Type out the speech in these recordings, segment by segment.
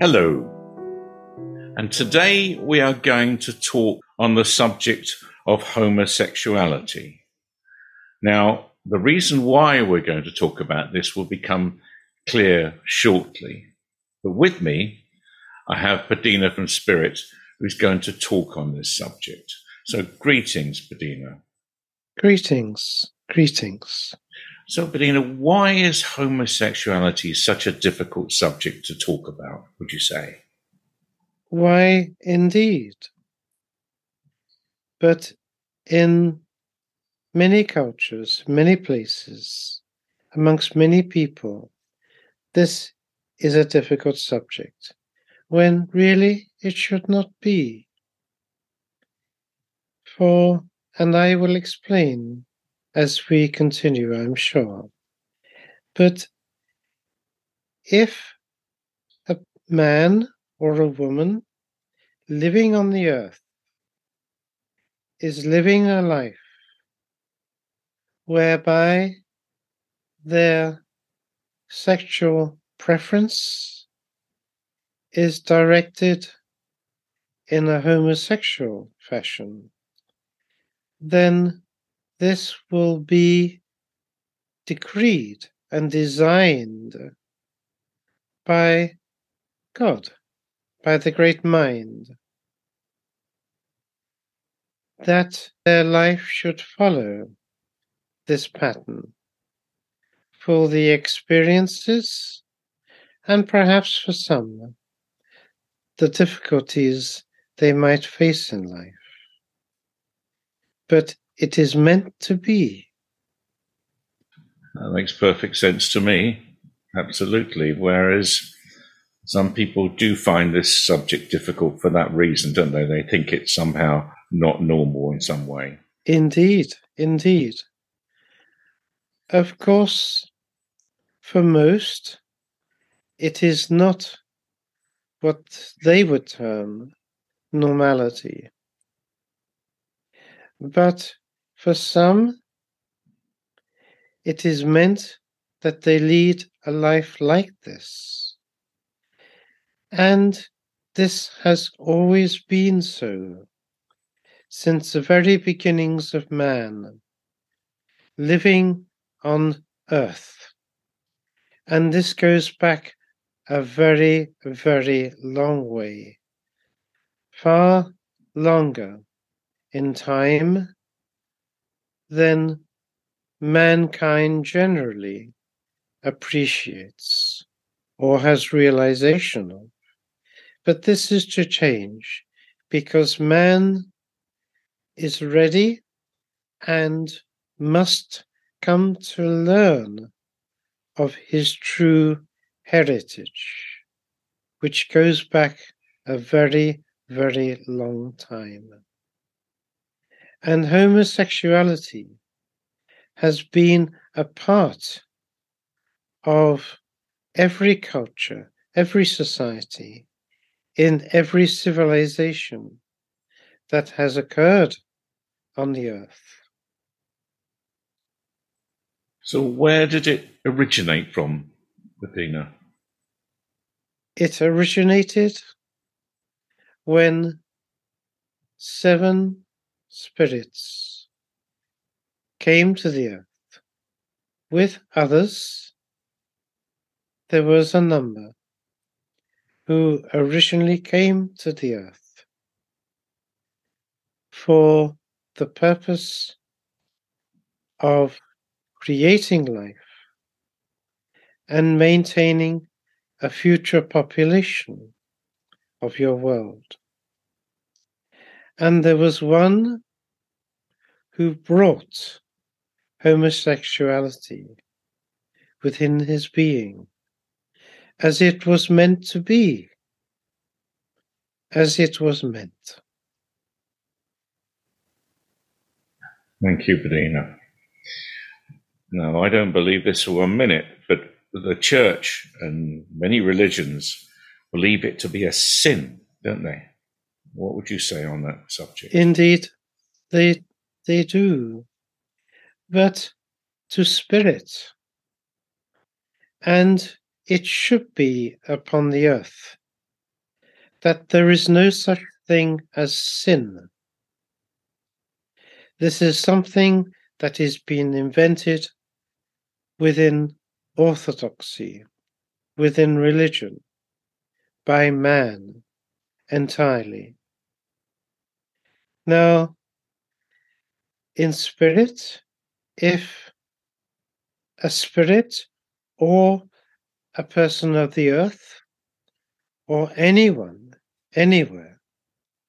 Hello, and today we are going to talk on the subject of homosexuality. Now, the reason why we're going to talk about this will become clear shortly. But with me, I have Padina from Spirit, who's going to talk on this subject. So, greetings, Padina. Greetings, greetings. So, Padina, why is homosexuality such a difficult subject to talk about, would you say? Why, indeed. But in many cultures, many places, amongst many people, this is a difficult subject, when really it should not be. For, and I will explain as we continue, I'm sure. But if a man or a woman living on the earth is living a life whereby their sexual preference is directed in a homosexual fashion, then this will be decreed and designed by God, by the great mind, that their life should follow this pattern for the experiences and perhaps for some the difficulties they might face in life. But it is meant to be. That makes perfect sense to me. Absolutely. Whereas some people do find this subject difficult for that reason, don't they? They think it's somehow not normal in some way. Indeed, indeed. Of course, for most, it is not what they would term normality. But for some, it is meant that they lead a life like this. And this has always been so since the very beginnings of man, living on earth. And this goes back a very, very long way, far longer in time than mankind generally appreciates or has realization of. But this is to change because man is ready and must come to learn of his true heritage, which goes back a very, very long time. And homosexuality has been a part of every culture, every society, in every civilization that has occurred on the earth. So, where did it originate from, Athena? It originated when seven spirits came to the earth. With others, there was a number who originally came to the earth for the purpose of creating life and maintaining a future population of your world. And there was one who brought homosexuality within his being, as it was meant to be as it was meant. Thank you, Bedina. Now, I don't believe this for one minute, but the church and many religions believe it to be a sin, don't they? What would you say on that subject? Indeed, they they do. But to spirit, and it should be upon the earth that there is no such thing as sin. This is something that is being invented within orthodoxy, within religion, by man entirely. Now, in spirit, if a spirit or a person of the earth or anyone anywhere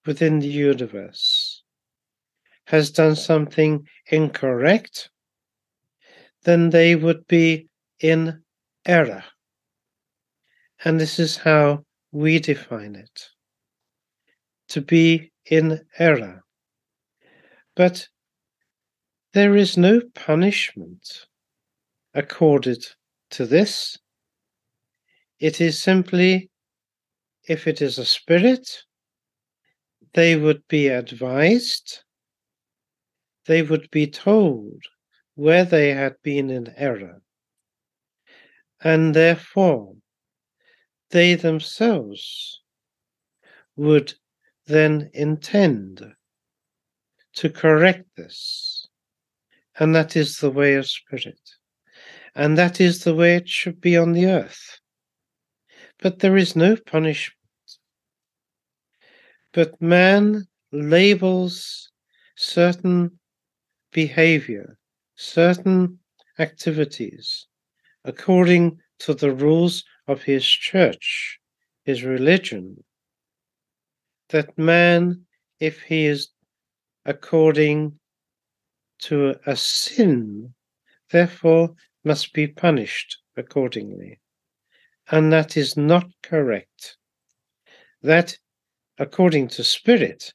within the universe has done something incorrect, then they would be in error. And this is how we define it to be in error. But there is no punishment accorded to this. It is simply, if it is a spirit, they would be advised, they would be told where they had been in error, and therefore they themselves would then intend to correct this. And that is the way of spirit. And that is the way it should be on the earth. But there is no punishment. But man labels certain behavior, certain activities, according to the rules of his church, his religion, that man, if he is according to a sin, therefore must be punished accordingly. And that is not correct. That, according to spirit,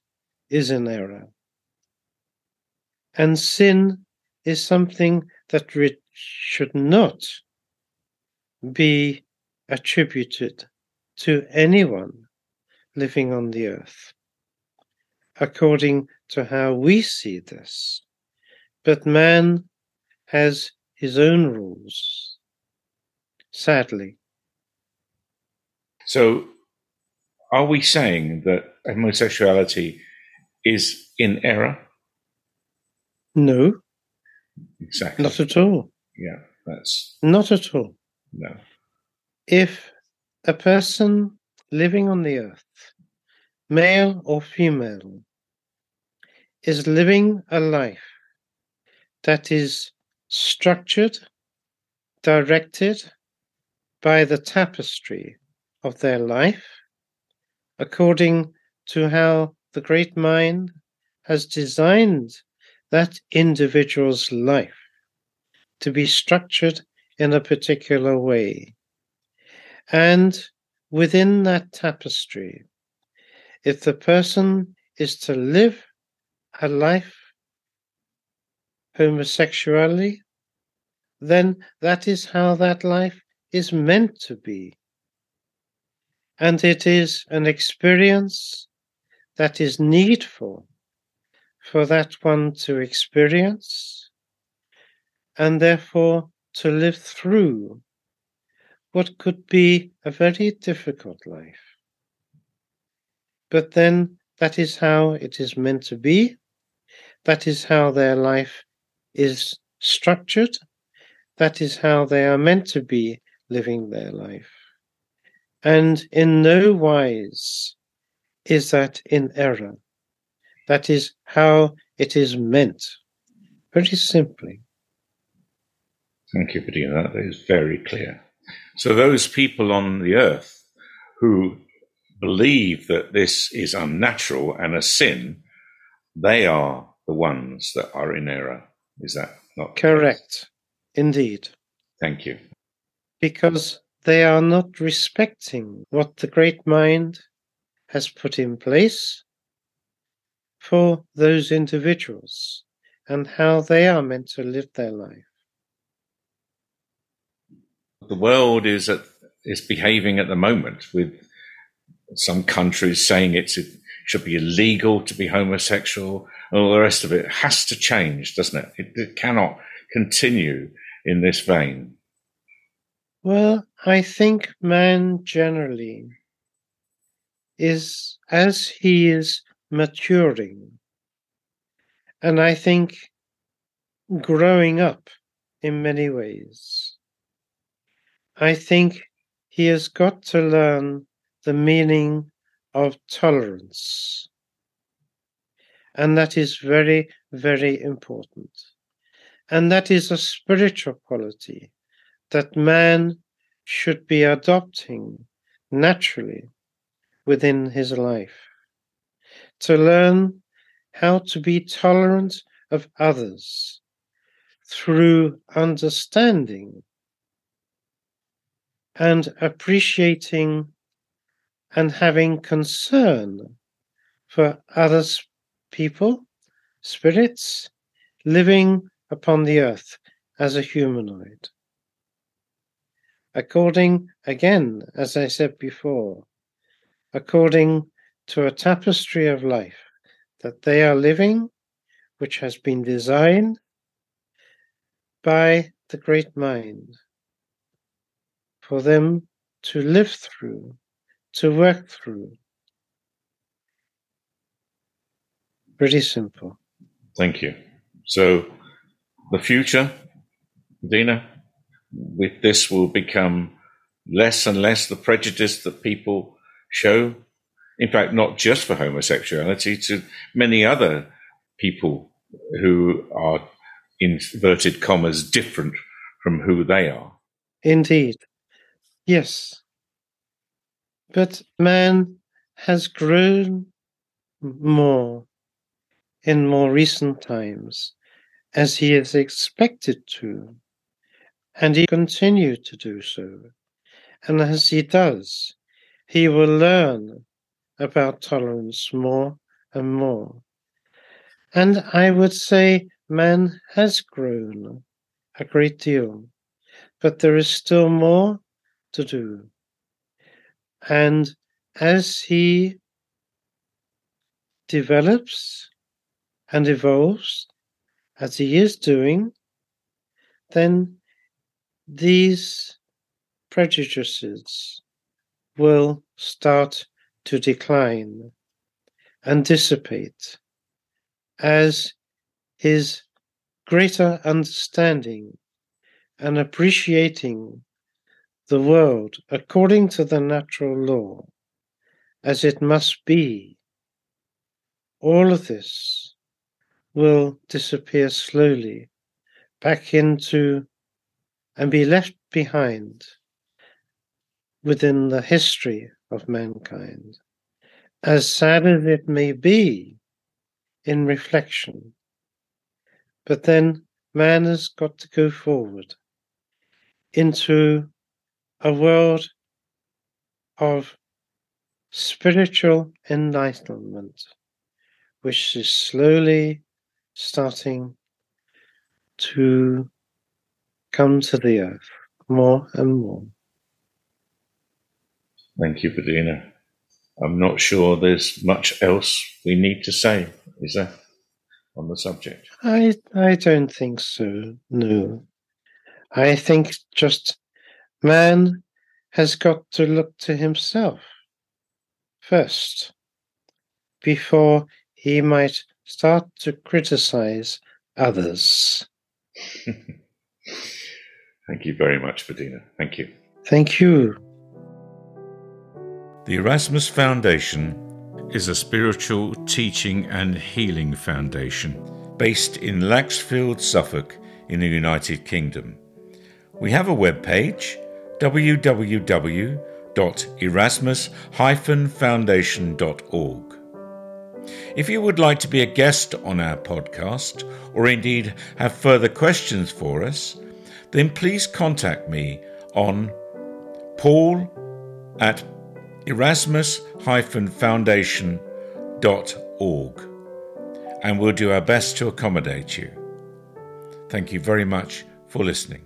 is an error. And sin is something that should not be attributed to anyone living on the earth, according to how we see this. But man has his own rules, sadly. So, are we saying that homosexuality is in error? No. Exactly. Not at all. Yeah, that's. Not at all. No. If a person living on the earth, male or female, is living a life that is structured, directed by the tapestry of their life, according to how the great mind has designed that individual's life to be structured in a particular way. And within that tapestry, if the person is to live a life homosexuality, then that is how that life is meant to be. And it is an experience that is needful for that one to experience and therefore to live through what could be a very difficult life. But then that is how it is meant to be. That is how their life is structured. That is how they are meant to be living their life. And in no wise is that in error. That is how it is meant. Very simply. Thank you for doing that. That is very clear. So, those people on the earth who believe that this is unnatural and a sin, they are the ones that are in error. Is that not correct? Indeed. Thank you. Because they are not respecting what the great mind has put in place for those individuals and how they are meant to live their life. The world is at, is behaving at the moment with some countries saying it's it should be illegal to be homosexual and all the rest of it. has to change, doesn't it? it? It cannot continue in this vein. Well, I think man generally is as he is maturing, and I think growing up in many ways. I think he has got to learn the meaning of tolerance. And that is very, very important. And that is a spiritual quality that man should be adopting naturally within his life. To learn how to be tolerant of others through understanding and appreciating and having concern for other people, spirits, living upon the earth as a humanoid. According, again, as I said before, according to a tapestry of life that they are living, which has been designed by the great mind for them to live through to work through. Pretty simple. Thank you. So, the future, Dina, with this will become less and less the prejudice that people show. In fact, not just for homosexuality, to many other people who are, inverted commas, different from who they are. Indeed. Yes. But man has grown more in more recent times as he is expected to, and he continues to do so. And as he does, he will learn about tolerance more and more. And I would say man has grown a great deal, but there is still more to do. And as he develops and evolves, as he is doing, then these prejudices will start to decline and dissipate as his greater understanding and appreciating the world according to the natural law, as it must be, all of this will disappear slowly back into and be left behind within the history of mankind. As sad as it may be in reflection, but then man has got to go forward into a world of spiritual enlightenment, which is slowly starting to come to the earth more and more. Thank you, Bedina. I'm not sure there's much else we need to say, is there, on the subject? I I don't think so. No, I think just Man has got to look to himself first before he might start to criticize others. Thank you very much, Bedina. Thank you. Thank you. The Erasmus Foundation is a spiritual teaching and healing foundation based in Laxfield, Suffolk, in the United Kingdom. We have a web page www.erasmus-foundation.org. If you would like to be a guest on our podcast, or indeed have further questions for us, then please contact me on paul at erasmus-foundation.org and we'll do our best to accommodate you. Thank you very much for listening.